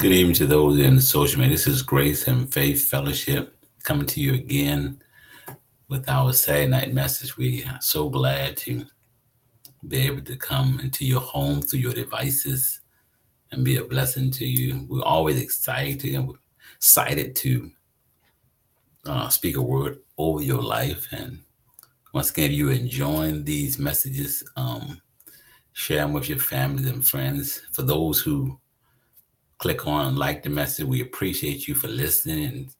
Good evening to those in the social media. This is Grace and Faith Fellowship coming to you again with our Saturday night message. We are so glad to be able to come into your home through your devices and be a blessing to you. We're always excited excited to uh, speak a word over your life. And once again, if you're enjoying these messages, um, share them with your families and friends. For those who click on like the message. We appreciate you for listening and,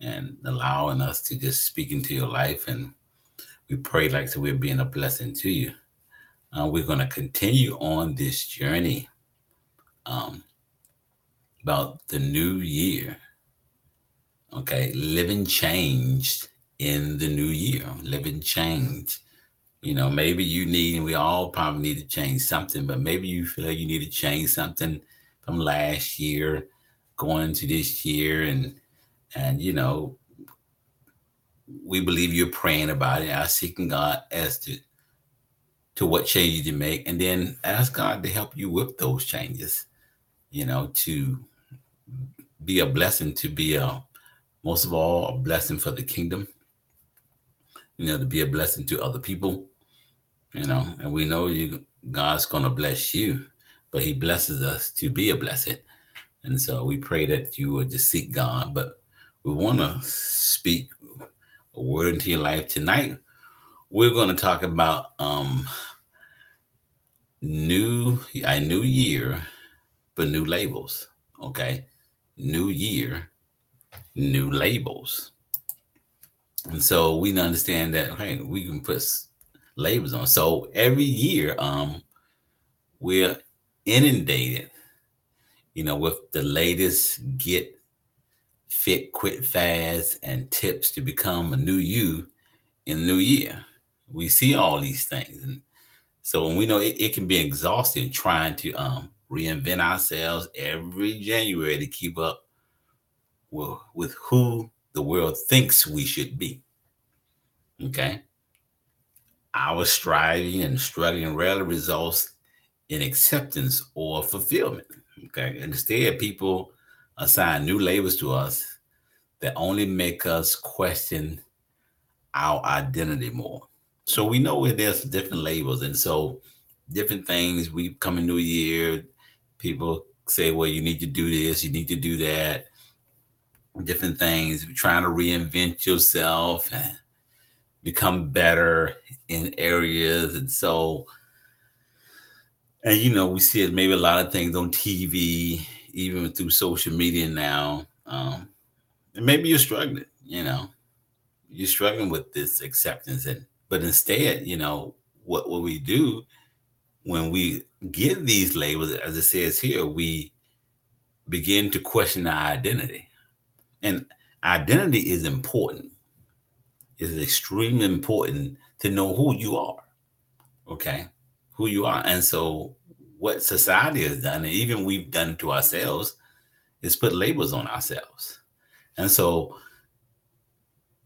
and allowing us to just speak into your life. And we pray like so we're being a blessing to you. Uh, we're going to continue on this journey um, about the new year. Okay, living changed in the new year, living change. You know, maybe you need, and we all probably need to change something, but maybe you feel like you need to change something from last year going to this year. And and you know we believe you're praying about it. Are seeking god as to to what changes you make and then ask god to help you with those changes you know to be a blessing to be a most of all a blessing for the kingdom you know to be a blessing to other people you know and we know you god's to bless you but he blesses us to be a blessing. And so we pray that you would just seek God. But we want to speak a word into your life tonight. We're going to talk about um new a new year, but new labels. Okay. New year, new labels. And so we understand that hey, we can put labels on. So every year, um, we're inundated, you know, with the latest get fit, quit fast, and tips to become a new you in the new year. We see all these things. And so when we know it, it can be exhausting trying to um, reinvent ourselves every January to keep up with, with who the world thinks we should be. Okay. Our striving and struggling rarely results in acceptance or fulfillment. Okay. Instead, people assign new labels to us that only make us question our identity more. So we know where there's different labels. And so different things we come in new year, people say, well, you need to do this, you need to do that. Different things, trying to reinvent yourself and become better in areas. And so and you know we see it maybe a lot of things on tv even through social media now um and maybe you're struggling you know. You're struggling with this acceptance and but instead you know what what we do when we give these labels as it says here we begin to question our identity. And identity is important. It's extremely important to know who you are okay who you are. And so what society has done, and even we've done to ourselves, is put labels on ourselves. And so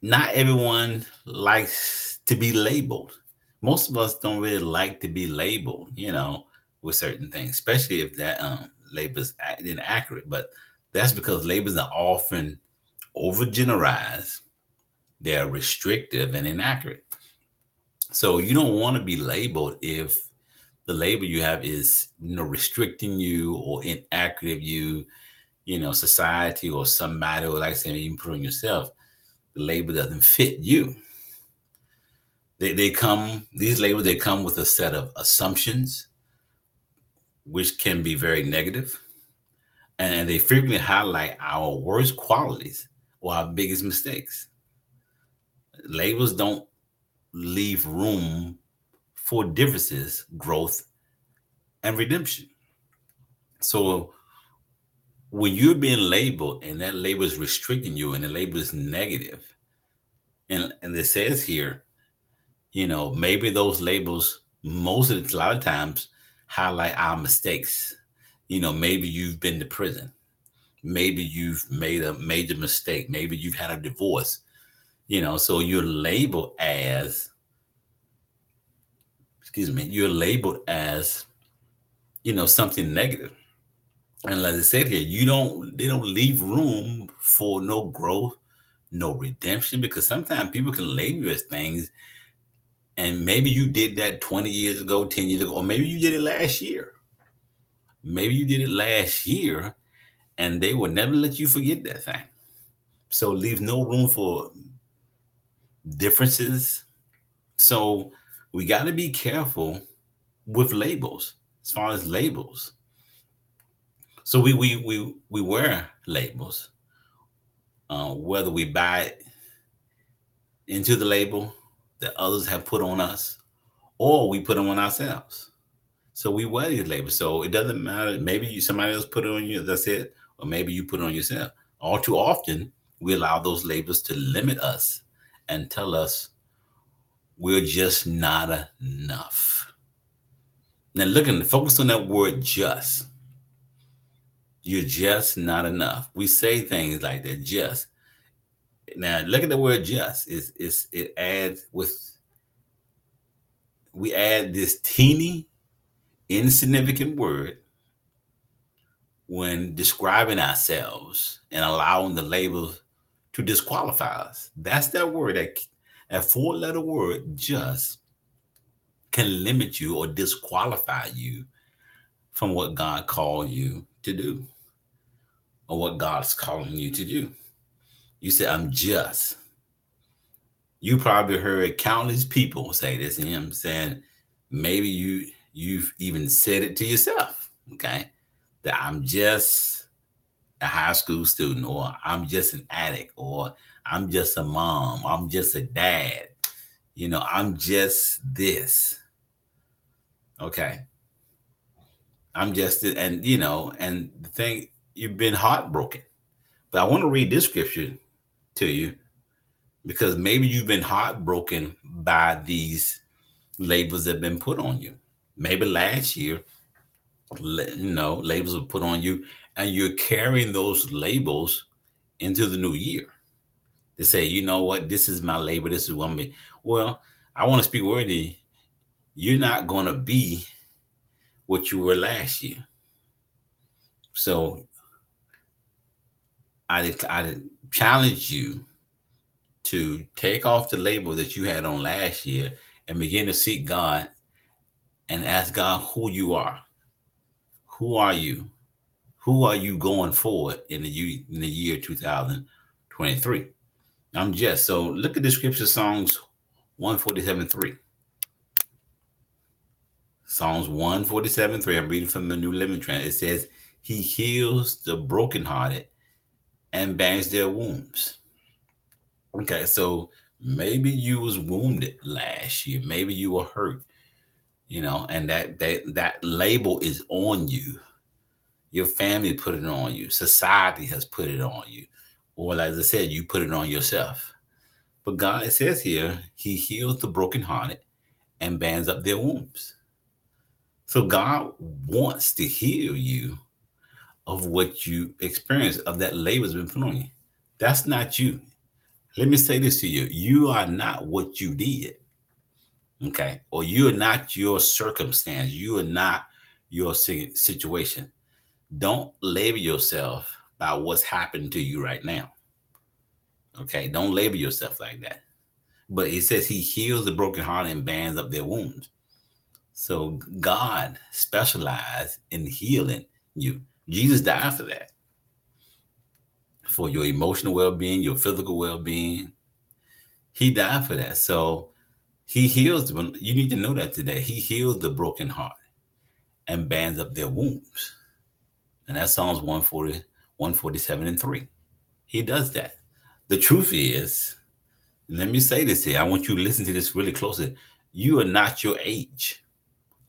not everyone likes to be labeled. Most of us don't really like to be labeled, you know, with certain things, especially if that um, label is inaccurate. But that's because labels are often overgeneralized, they're restrictive and inaccurate. So you don't want to be labeled if the label you have is you know restricting you or inaccurate you you know society or somebody or like saying even putting yourself. The label doesn't fit you. They, they come these labels they come with a set of assumptions which can be very negative and they frequently highlight our worst qualities or our biggest mistakes. Labels don't leave room for differences, growth, and redemption. So when you're being labeled and that label is restricting you and the label is negative, and, and it says here, you know, maybe those labels, most of the, a lot of times, highlight our mistakes. You know, maybe you've been to prison. Maybe you've made a major mistake. Maybe you've had a divorce. You know, so you're labeled as excuse me, you're labeled as, you know, something negative. And like I said here, you don't they don't leave room for no growth, no redemption, because sometimes people can label you as things, and maybe you did that 20 years ago, 10 years ago, or maybe you did it last year. Maybe you did it last year, and they will never let you forget that thing. So leave no room for differences. So we got to be careful with labels as far as labels. So we we we we wear labels, uh, whether we buy it into the label that others have put on us, or we put them on ourselves. So we wear these labels. So it doesn't matter. Maybe you, somebody else put it on you. That's it. Or maybe you put it on yourself. All too often, we allow those labels to limit us and tell us we're just not enough. Now, looking, focus on that word just. You're just not enough. We say things like that, just. Now, look at the word just. It's, it's, it adds with, we add this teeny, insignificant word when describing ourselves and allowing the labels to disqualify us. That's that word, that, that four letter word, just can limit you or disqualify you from what God called you to do or what God's calling you to do. You say, I'm just. You probably heard countless people say this, and I'm saying, maybe you you've even said it to yourself, okay? That I'm just a high school student, or I'm just an addict, or I'm just a mom, I'm just a dad, you know, I'm just this. Okay. I'm just, and you know, and the thing, you've been heartbroken. But I want to read this scripture to you because maybe you've been heartbroken by these labels that have been put on you. Maybe last year, you know, labels were put on you and you're carrying those labels into the new year to say, you know what, this is my label, this is what I'm. Well, I want to speak worthy. You're not going to be what you were last year. So I, I challenge you to take off the label that you had on last year and begin to seek God and ask God who you are. Who are you? who are you going forward in the in the year 2023? I'm just so look at the scripture Psalms 147 3. Psalms 147 3. I'm reading from the New Living Translation. It says, He heals the brokenhearted and binds their wounds. Okay, so maybe you was wounded last year. Maybe you were hurt, you know, and that that that label is on you your family put it on you. Society has put it on you. Or, as I said, you put it on yourself. But God says here, He heals the brokenhearted and bands up their wounds. So God wants to heal you of what you experience, of that labor has been put on you. That's not you. Let me say this to you. You are not what you did. Okay. Or you are not your circumstance. You are not your situation don't label yourself by what's happening to you right now. Okay, don't label yourself like that. But he says he heals the broken heart and bands up their wounds. So God specialized in healing you. Jesus died for that. For your emotional well-being, your physical well-being. He died for that. So he heals you need to know that today. He heals the broken heart and bands up their wounds. And that's Psalms 140, 147 and 3. He does that. The truth is, let me say this here. I want you to listen to this really closely. You are not your age.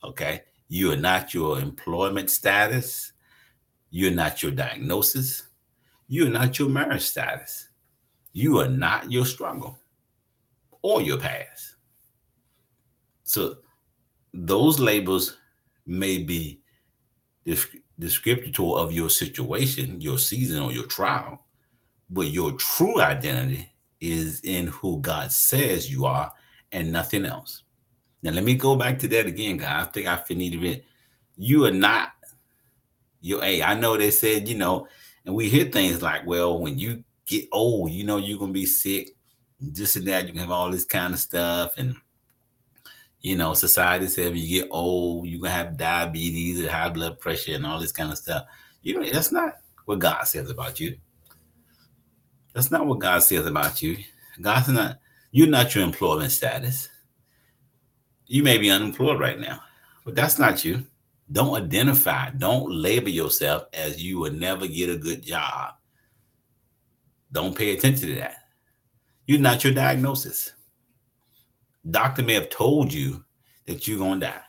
Okay. You are not your employment status. You're not your diagnosis. You're not your marriage status. You are not your struggle or your past. So those labels may be descriptor of your situation, your season, or your trial, but your true identity is in who God says you are and nothing else. Now, let me go back to that again, guys. I think I need to. You are not Your hey, I know they said, you know, and we hear things like, well, when you get old, you know you're gonna be sick, this and that, you can have all this kind of stuff. And you know, society says when you get old, you're gonna have diabetes and high blood pressure and all this kind of stuff. You know, that's not what God says about you. That's not what God says about you. God's not, you're not your employment status. You may be unemployed right now, but that's not you. Don't identify, don't label yourself as you will never get a good job. Don't pay attention to that. You're not your diagnosis. Doctor may have told you that you're to die.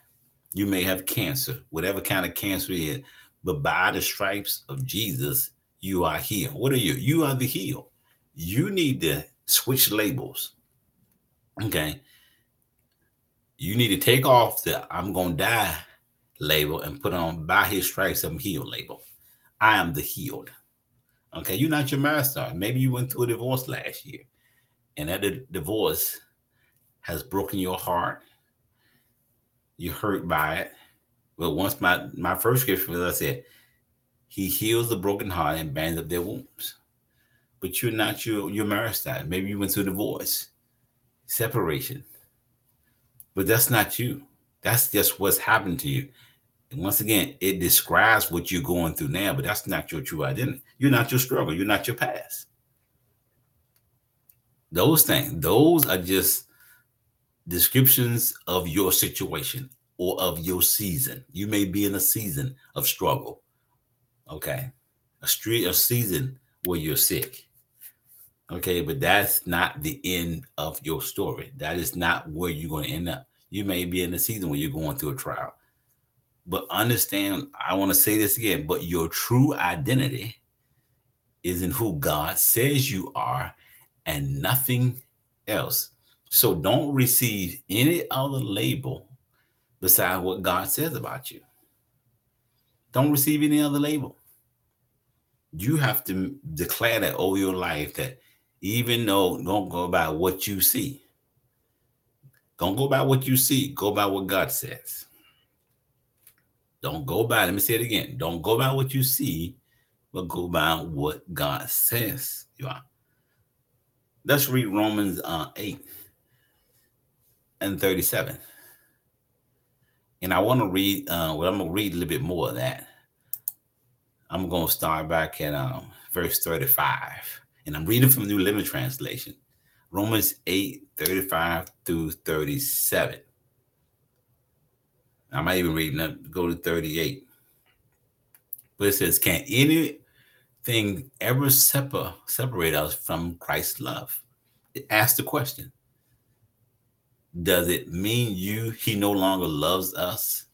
You may have cancer, whatever kind of cancer it is, but by the stripes of Jesus, you are healed. What are you? You are the healed. You need to switch labels. Okay. You need to take off the I'm to die label and put on by his stripes I'm healed label. I am the healed. Okay. You're not your master. Maybe you went through a divorce last year and that divorce has broken your heart. You're hurt by it. But once my my first scripture was I said, He heals the broken heart and binds up their wounds but you're not your your marriage style. Maybe you went through divorce, separation, but that's not you. That's just what's happened to you. And once again, it describes what you're going through now, but that's not your true identity. You're not your struggle. You're not your past. Those things, those are just descriptions of your situation or of your season. You may be in a season of struggle. Okay. A street, a season where you're sick. Okay, but that's not the end of your story. That is not where you're going to end up. You may be in a season where you're going through a trial. But understand, I want to say this again, but your true identity is in who God says you are and nothing else. So don't receive any other label besides what God says about you. Don't receive any other label. You have to declare that over your life that even though don't go by what you see. Don't go by what you see. Go by what God says. Don't go by, let me say it again. Don't go by what you see, but go by what God says you are. Let's read Romans uh, 8 and 37. And I want to read, uh, well, I'm going to read a little bit more of that. I'm going to start back at um, verse 35. And I'm reading from the New Living Translation, Romans 8 35 through 37. I might even read that, go to 38. But it says, Can anything ever separ- separate us from Christ's love? It asks the question Does it mean you, he no longer loves us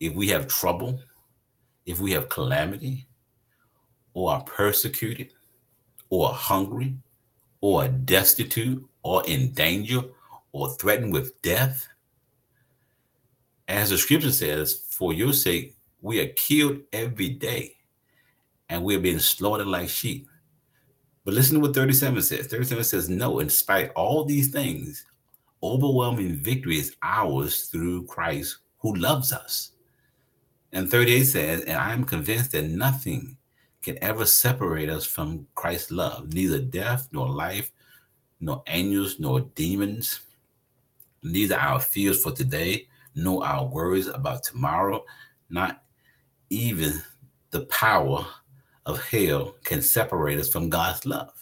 if we have trouble, if we have calamity, or are persecuted? or hungry or destitute or in danger or threatened with death? As the scripture says, for your sake, we are killed every day and we're being slaughtered like sheep. But listen to what 37 says. 37 says, No, in spite all these things, overwhelming victory is ours through Christ who loves us. And 38 says, And I am convinced that nothing can ever separate us from Christ's love. Neither death, nor life, nor angels, nor demons. Neither our fears for today, nor our worries about tomorrow, not even the power of hell can separate us from God's love.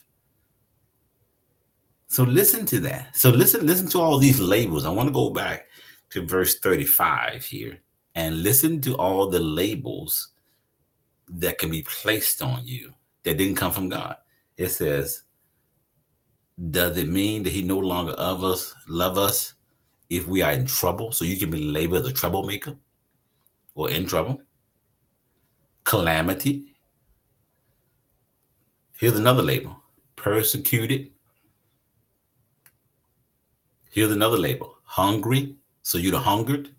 So listen to that. So listen, listen to all these labels. I want to go back to verse 35 here and listen to all the labels that can be placed on you that didn't come from God. It says, does it mean that he no longer love us, love us if we are in trouble? So you can be labeled a troublemaker or in trouble. Calamity. Here's another label. Persecuted. Here's another label. Hungry. So you're the hungered.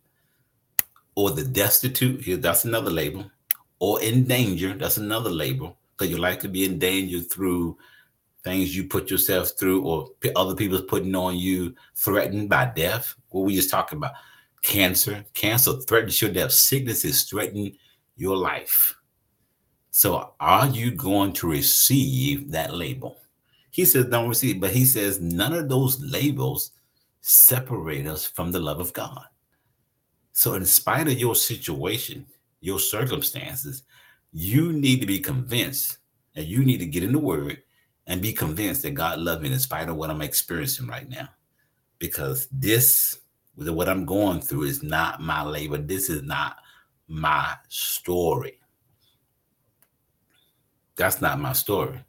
Or the destitute. Here, that's another label or in danger. That's another label because you're likely to be in danger through things you put yourself through or other people's putting on you, threatened by death. What we just talking about, cancer. Cancer threatens your death. Sickness is threatening your life. So are you going to receive that label? He says, don't receive, but he says none of those labels separate us from the love of God. So, in spite of your situation, your circumstances, you need to be convinced and you need to get in the word and be convinced that God loves me in spite of what I'm experiencing right now. Because this, what I'm going through, is not my labor. This is not my story. That's not my story.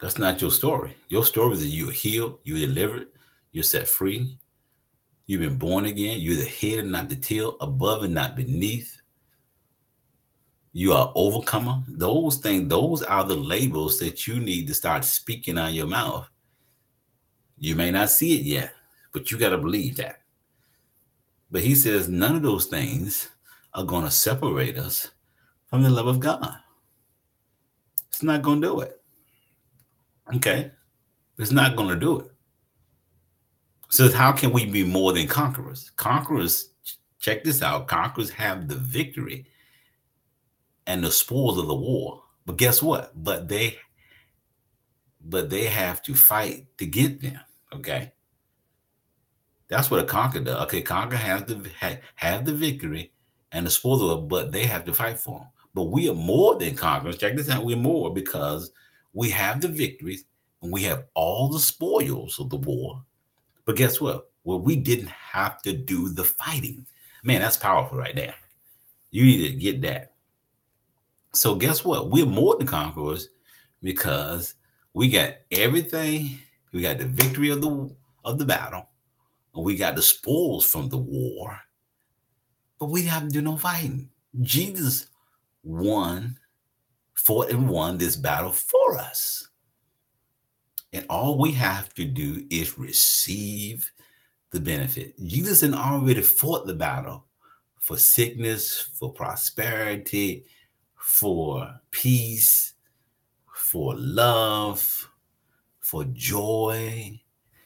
That's not your story. Your story is that you're healed, you're delivered, you're set free, you've been born again, you're the head and not the tail, above and not beneath. You are overcomer. Those things, those are the labels that you need to start speaking on your mouth. You may not see it yet, but you got to believe that. But he says none of those things are going to separate us from the love of God. It's not going to do it. Okay. It's not going to do it. So, how can we be more than conquerors? Conquerors, check this out conquerors have the victory and the spoils of the war. But guess what? But they but they have to fight to get them. Okay. That's what a conqueror does. Okay, conqueror has the have the victory and the spoils of it, but they have to fight for them. But we are more than conquerors. Check this out. We're more because we have the victories and we have all the spoils of the war. But guess what? Well, we didn't have to do the fighting. Man, that's powerful right there. You need to get that. So guess what? We're more than conquerors because we got everything. We got the victory of the of the battle, we got the spoils from the war. But we didn't have to do no fighting. Jesus won fought and won this battle for us. And all we have to do is receive the benefit. Jesus had already fought the battle for sickness, for prosperity, for peace, for love, for joy.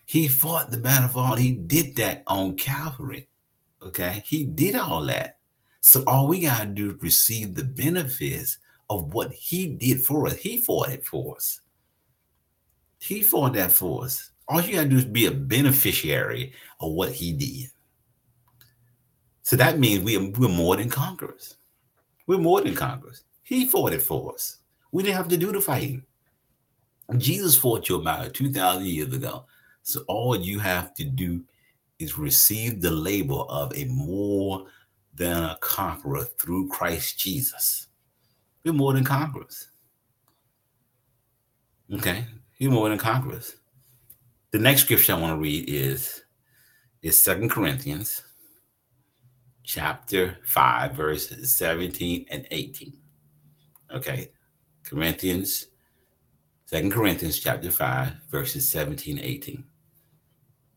He fought the battle for all. He did that on Calvary. Okay. He did all that. So all we got to do is receive the benefits of what he did for us. He fought it for us. He fought that for us. All you got to do is be a beneficiary of what he did. So that means we are, we're more than conquerors. We're more than conquerors. He fought it for us. We didn't have to do the fighting. Jesus fought your battle 2,000 years ago. So all you have to do is receive the label of a more than a conqueror through Christ Jesus. You're more than conquerors. Okay, you're more than conquerors. The next scripture I want to read is is Second Corinthians chapter 5, verses 17 and 18. Okay, Corinthians, Second Corinthians chapter 5, verses 17 18.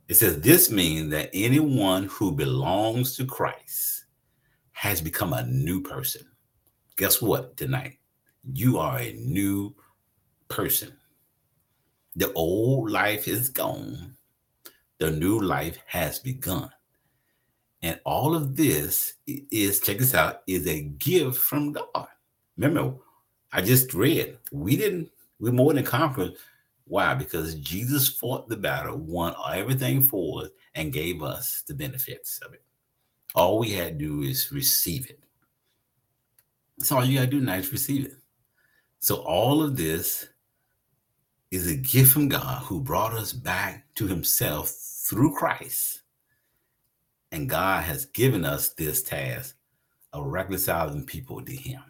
It says, This means that anyone who belongs to Christ has become a new person guess what tonight? You are a new person. The old life is gone, the new life has begun. And all of this is, check this out, is a gift from God. Remember, I just read, we didn't, we're more than conquerors. Why? Because Jesus fought the battle, won everything for us, and gave us the benefits of it. All we had to do is receive it. That's all you got to do now is receive it. So all of this is a gift from God who brought us back to himself through Christ. And God has given us this task of reconciling people to him.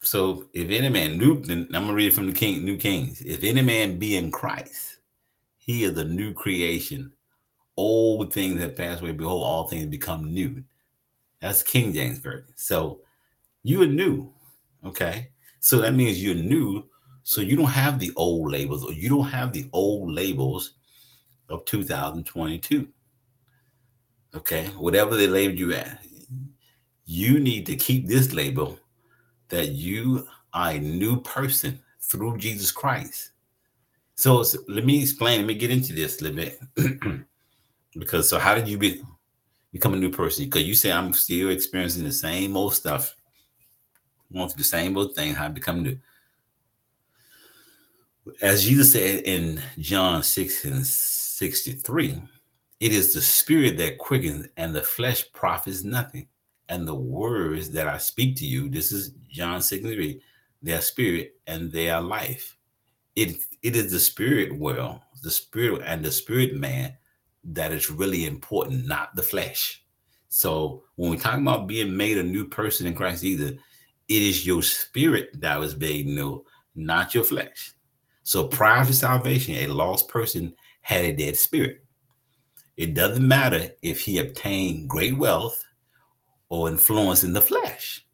So if any man, new, then I'm gonna read it from the King, New Kings. If any man be in Christ, he is a new creation. Old things have passed away. Behold, all things become new. That's King James Version. So you are new. Okay. So that means you're new. So you don't have the old labels or you don't have the old labels of 2022. Okay. Whatever they labeled you at, you need to keep this label that you are a new person through Jesus Christ. So, so let me explain. Let me get into this a little bit. because so how did you be become a new person because you say I'm still experiencing the same old stuff. going through the same old thing, how to become new. As Jesus said in John 6 and 63, it is the spirit that quickens, and the flesh profits nothing. And the words that I speak to you, this is John 6 and 3, they are spirit and they are life. It it is the spirit well, the spirit and the spirit man that is really important, not the flesh. So when we talk about being made a new person in Christ, either it is your spirit that was made new, not your flesh. So prior to salvation, a lost person had a dead spirit. It doesn't matter if he obtained great wealth or influence in the flesh.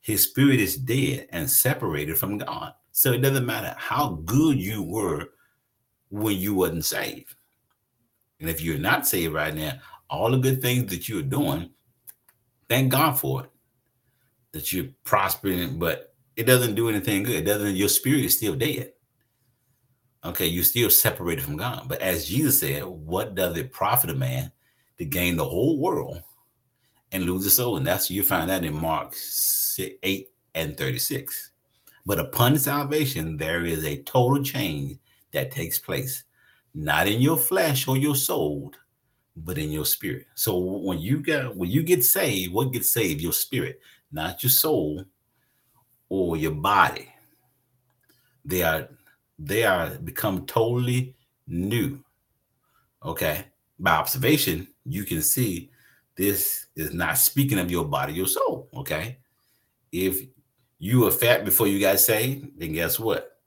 His spirit is dead and separated from God. So it doesn't matter how good you were when you wasn't saved. And if you're not saved right now, all the good things that you're doing, thank God for it. That you're prospering, but it doesn't do anything good. It doesn't, your spirit is still dead. Okay, you're still separated from God. But as Jesus said, what does it profit a man to gain the whole world and lose his soul? And that's you find that in Mark 8 and 36. But upon salvation, there is a total change that takes place, not in your flesh or your soul, but in your spirit. So when you get when you get saved, what gets saved? Your spirit, not your soul or your body. They are they are become totally new. Okay. By observation, you can see this is not speaking of your body, your soul. Okay. If you were fat before you got saved, then guess what?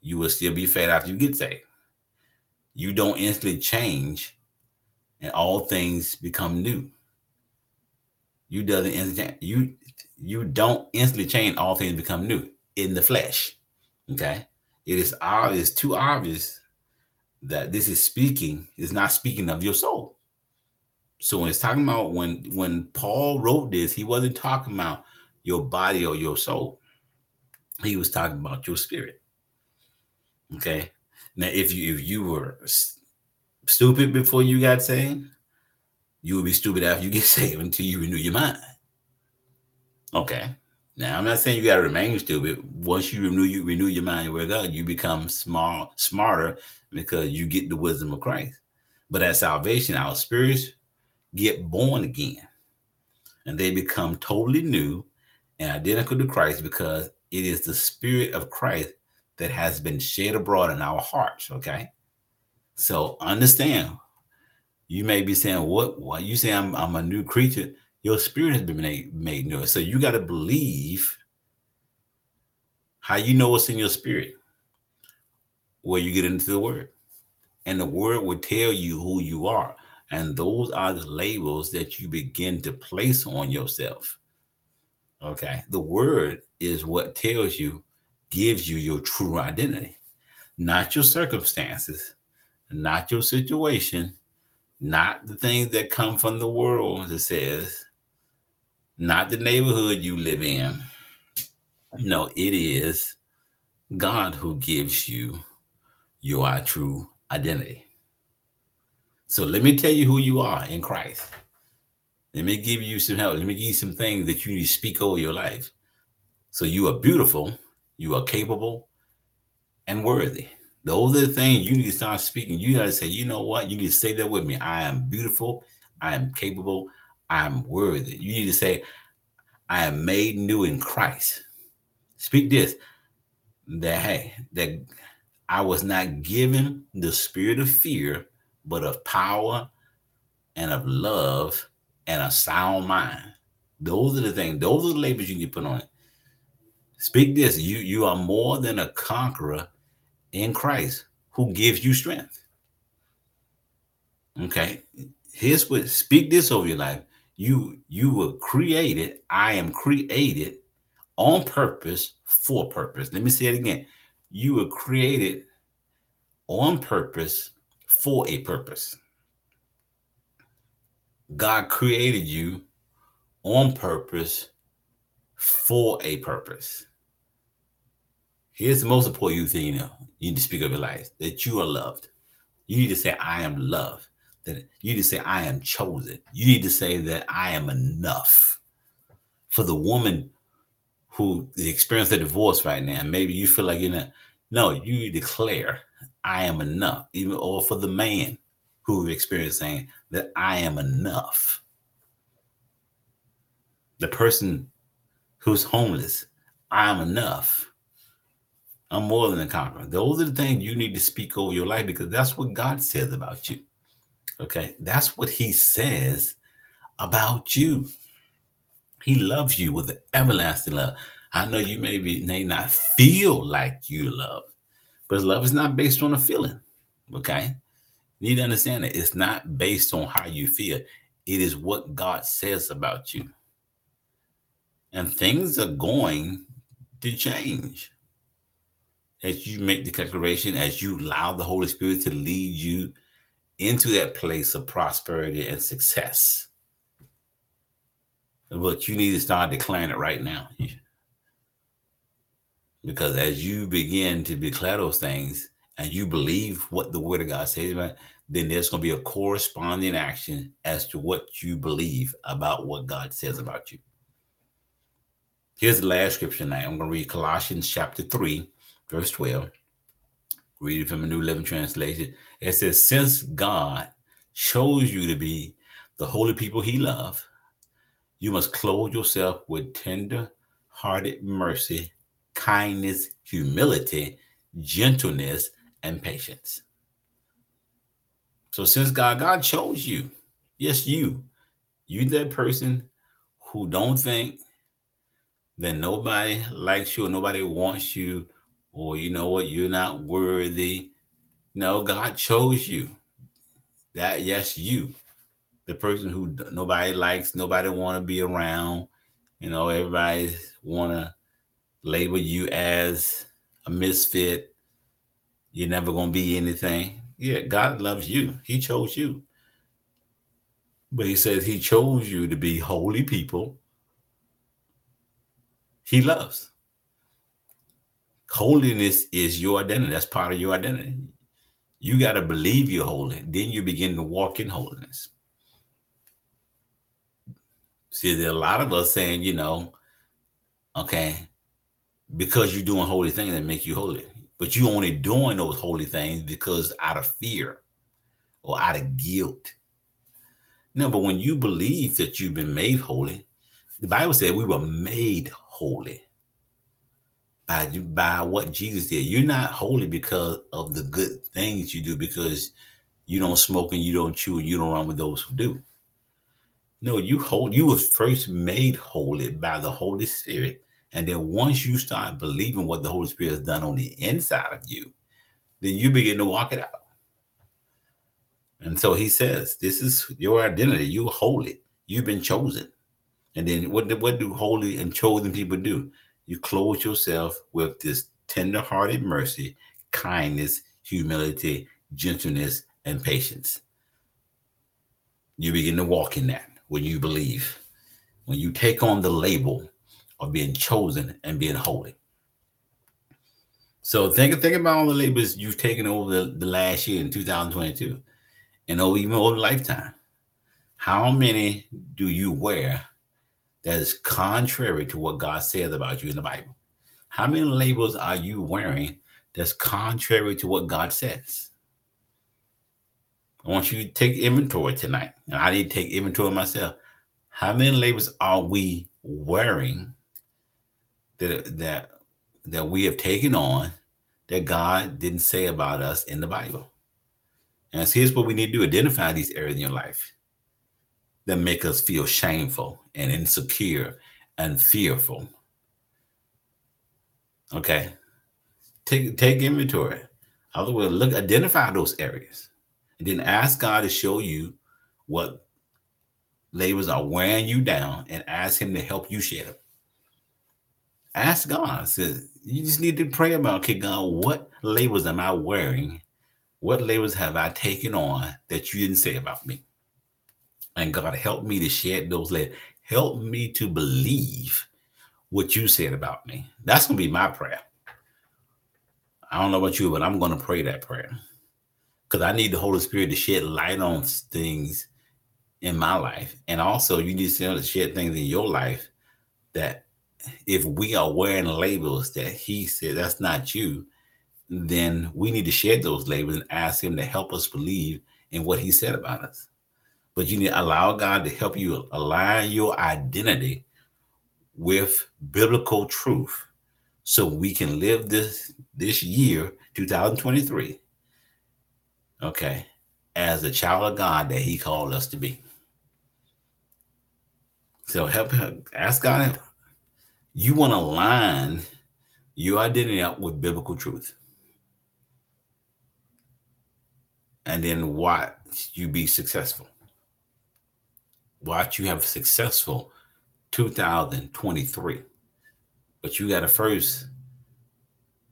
You will still be fat after you get saved. You don't instantly change and all things become new. You doesn't you you don't instantly change all things become new in the flesh. Okay it is obvious, too obvious that this is speaking, is not speaking of your soul. So when it's talking about when when Paul wrote this, he wasn't talking about your body or your soul. He was talking about your spirit. Okay. Now, if you if you were stupid before you got saved, you will be stupid after you get saved until you renew your mind. Okay. Now I'm not saying you gotta remain stupid. Once you renew you renew your mind with God, you become smart smarter because you get the wisdom of Christ. But at salvation, our spirits get born again, and they become totally new and identical to Christ because it is the spirit of Christ that has been shed abroad in our hearts. Okay. So understand, you may be saying, What? Why you say I'm, I'm a new creature? your spirit has been made, made new. So you got to believe how you know what's in your spirit where you get into the word. And the word will tell you who you are. And those are the labels that you begin to place on yourself. Okay. The word is what tells you, gives you your true identity, not your circumstances, not your situation, not the things that come from the world that says, not the neighborhood you live in. No, it is God who gives you your true identity. So let me tell you who you are in Christ. Let me give you some help. Let me give you some things that you need to speak over your life. So you are beautiful, you are capable, and worthy. Those are the things you need to start speaking. You got to say, you know what? You need to say that with me. I am beautiful, I am capable, I'm worthy. You need to say, I am made new in Christ. Speak this that hey, that I was not given the spirit of fear, but of power and of love and a sound mind. Those are the things, those are the labels you need to put on it. Speak this. You you are more than a conqueror in Christ who gives you strength. Okay. Here's what speak this over your life you you were created i am created on purpose for purpose let me say it again you were created on purpose for a purpose god created you on purpose for a purpose here's the most important thing you know you need to speak of your life that you are loved you need to say i am loved that you need to say, I am chosen. You need to say that I am enough. For the woman who experience a divorce right now, maybe you feel like you're not. No, you declare, "I am enough," even or for the man who experienced saying that I am enough. The person who's homeless, I am enough. I'm more than a conqueror. Those are the things you need to speak over your life because that's what God says about you. Okay. That's what He says about you. He loves you with an everlasting love. I know you may be may not feel like you love, but love is not based on a feeling. Okay. You need to understand that it's not based on how you feel. It is what God says about you. And things are going to change as you make the declaration, as you allow the Holy Spirit to lead you into that place of prosperity and success. But you need to start declaring it right now. Because as you begin to declare those things and you believe what the word of God says about, then there's going to be a corresponding action as to what you believe about what God says about you. Here's the last scripture tonight. I'm going to read Colossians chapter 3, verse 12. Read it from a New Living Translation. It says, Since God chose you to be the holy people he loved, you must clothe yourself with tender hearted mercy, kindness, humility, gentleness, and patience. So since God, God chose you, yes, you, you that person who don't think that nobody likes you or nobody wants you or you know what, you're not worthy. No, God chose you. That yes, you, the person who nobody likes, nobody want to be around. You know, everybody want to label you as a misfit. You're never gonna be anything. Yeah, God loves you. He chose you. But he says he chose you to be holy people. He loves. Holiness is your identity. That's part of your identity. You got to believe you're holy. Then you begin to walk in holiness. See, there are a lot of us saying, you know, okay, because you're doing holy things that make you holy, but you only doing those holy things because out of fear or out of guilt. No, but when you believe that you've been made holy, the Bible said we were made holy by by what Jesus did. You're not holy because of the good things you do, because you don't smoke and you don't chew and you don't run with those who do. No, you hold you were first made holy by the Holy Spirit. And then once you start believing what the Holy Spirit has done on the inside of you, then you begin to walk it out. And so he says, This is your identity. You're holy. You've been chosen. And then what what do holy and chosen people do? You clothe yourself with this tender-hearted mercy, kindness, humility, gentleness, and patience. You begin to walk in that when you believe, when you take on the label of being chosen and being holy. So think think about all the labels you've taken over the, the last year in 2022 and over even over lifetime. How many do you wear that is contrary to what God says about you in the Bible? How many labels are you wearing that's contrary to what God says? I want you to take inventory tonight. And I need to take inventory myself. How many labels are we wearing that that that we have taken on that God didn't say about us in the Bible? And so here's what we need to do: identify these areas in your life that make us feel shameful and insecure and fearful. Okay. Take take inventory. Otherwise, look, identify those areas. And then ask God to show you what labels are wearing you down and ask him to help you shed them. Ask God. Says you just need to pray about, okay, God, what labels am I wearing? What labels have I taken on that you didn't say about me? And God, help me to shed those layers. Help me to believe what you said about me. That's going to be my prayer. I don't know about you, but I'm going to pray that prayer because I need the Holy Spirit to shed light on things in my life. And also, you need to shed things in your life that if we are wearing labels that he said that's not you, then we need to shed those labels and ask him to help us believe in what he said about us. But you need to allow God to help you align your identity with biblical truth so we can live this this year 2023 okay as a child of god that he called us to be. So help ask god you want to align your identity up with biblical truth. And then watch you be successful watch you have a successful 2023 but you got to first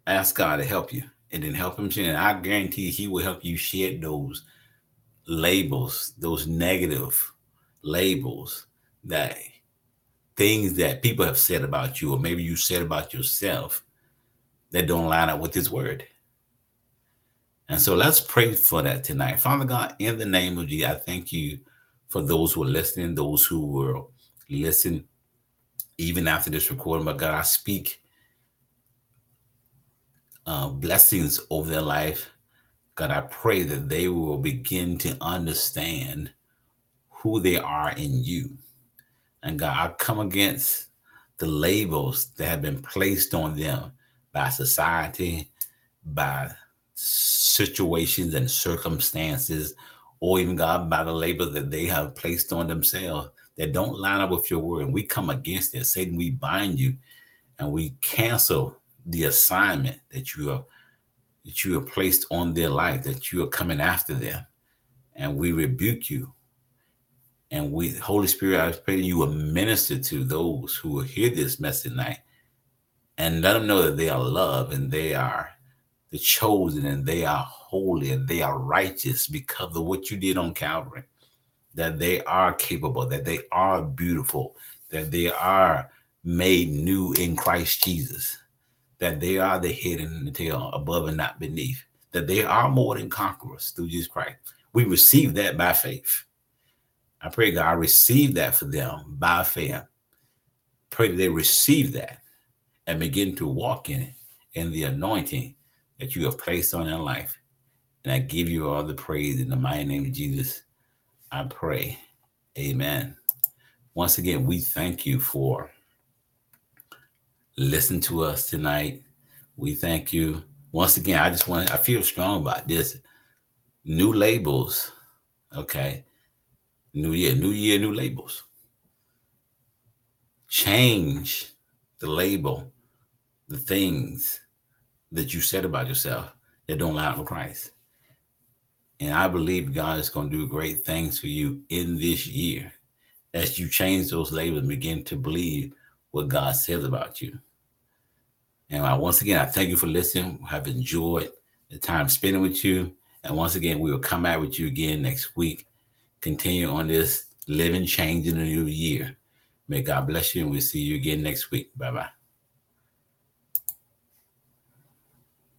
ask God to help you and then help him And I guarantee he will help you shed those labels, those negative labels that things that people have said about you, or maybe you said about yourself that don't line up with his word. And so let's pray for that tonight. Father God, in the name of Jesus, I thank you for those who are listening, those who will listen even after this recording. But God, I speak uh, blessings over their life. God, I pray that they will begin to understand who they are in you. And God, I come against the labels that have been placed on them by society, by situations and circumstances, or even God, by the labor that they have placed on themselves that don't line up with your word. And we come against it. Satan, we bind you and we cancel the assignment that you are that you have placed on their life, that you are coming after them. And we rebuke you. And we, Holy Spirit, I pray you will minister to those who will hear this message tonight and let them know that they are loved and they are the chosen and they are holy and they are righteous because of what you did on Calvary that they are capable, that they are beautiful, that they are made new in Christ Jesus, that they are the head and the tail, above and not beneath, that they are more than conquerors through Jesus Christ. We receive that by faith. I pray God receive that for them by faith. Pray that they receive that and begin to walk in it in the anointing that you have placed on their life. And I give you all the praise in the mighty name of Jesus. I pray. Amen. Once again, we thank you for listening to us tonight. We thank you. Once again, I just want I feel strong about this. New labels. Okay. New year, new year, new labels. Change the label, the things that you said about yourself that don't line up with Christ. And I believe God is going to do great things for you in this year as you change those labels and begin to believe what God says about you. And I, once again, I thank you for listening. I've enjoyed the time spending with you. And once again, we will come out with you again next week. Continue on this living change in the new year. May God bless you, and we'll see you again next week. Bye bye.